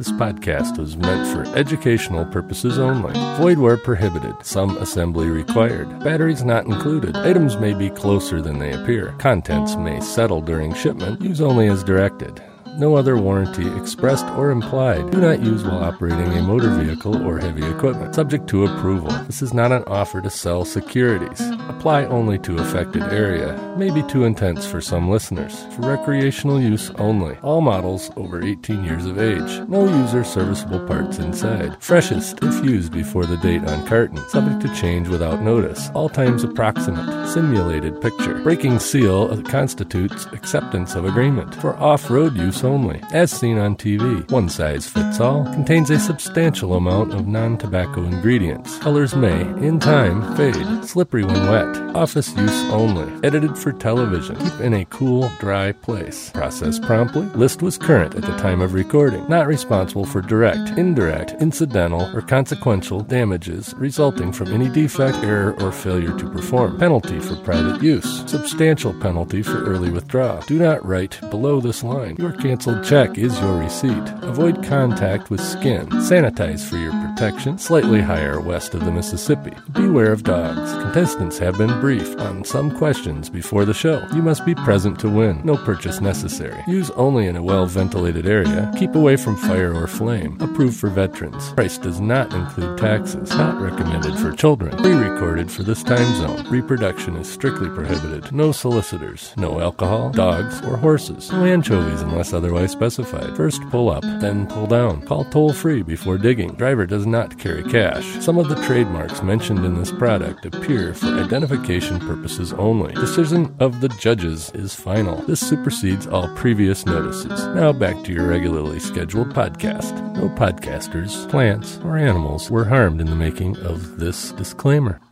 This podcast was meant for educational purposes only. Void where prohibited. Some assembly required. Batteries not included. Items may be closer than they appear. Contents may settle during shipment. Use only as directed. No other warranty expressed or implied. Do not use while operating a motor vehicle or heavy equipment. Subject to approval. This is not an offer to sell securities. Apply only to affected area. May be too intense for some listeners. For recreational use only. All models over 18 years of age. No user serviceable parts inside. Freshest if used before the date on carton. Subject to change without notice. All times approximate. Simulated picture. Breaking seal constitutes acceptance of agreement. For off-road use only, as seen on TV. One size fits all contains a substantial amount of non tobacco ingredients. Colors may, in time, fade. Slippery when wet. Office use only. Edited for television. Keep in a cool, dry place. Process promptly. List was current at the time of recording. Not responsible for direct, indirect, incidental, or consequential damages resulting from any defect, error, or failure to perform. Penalty for private use. Substantial penalty for early withdrawal. Do not write below this line. Your canceled check is your receipt. Avoid contact with skin. Sanitize for your protection. Slightly higher west of the Mississippi. Beware of dogs. Contestants have been briefed on some questions before the show. You must be present to win. No purchase necessary. Use only in a well ventilated area. Keep away from fire or flame. Approved for veterans. Price does not include taxes. Not recommended for children. Pre recorded for this time zone. Reproduction is strictly prohibited. No solicitors. No alcohol, dogs, or horses. No anchovies unless otherwise specified. First pull up, then pull down. Call toll free before digging. Driver does not carry cash. Some of the trademarks mentioned in this product appear for identification purposes only. Decision of the judges is final. This supersedes all previous notices. Now back to your regularly scheduled podcast. No podcasters, plants, or animals were harmed in the making of this disclaimer.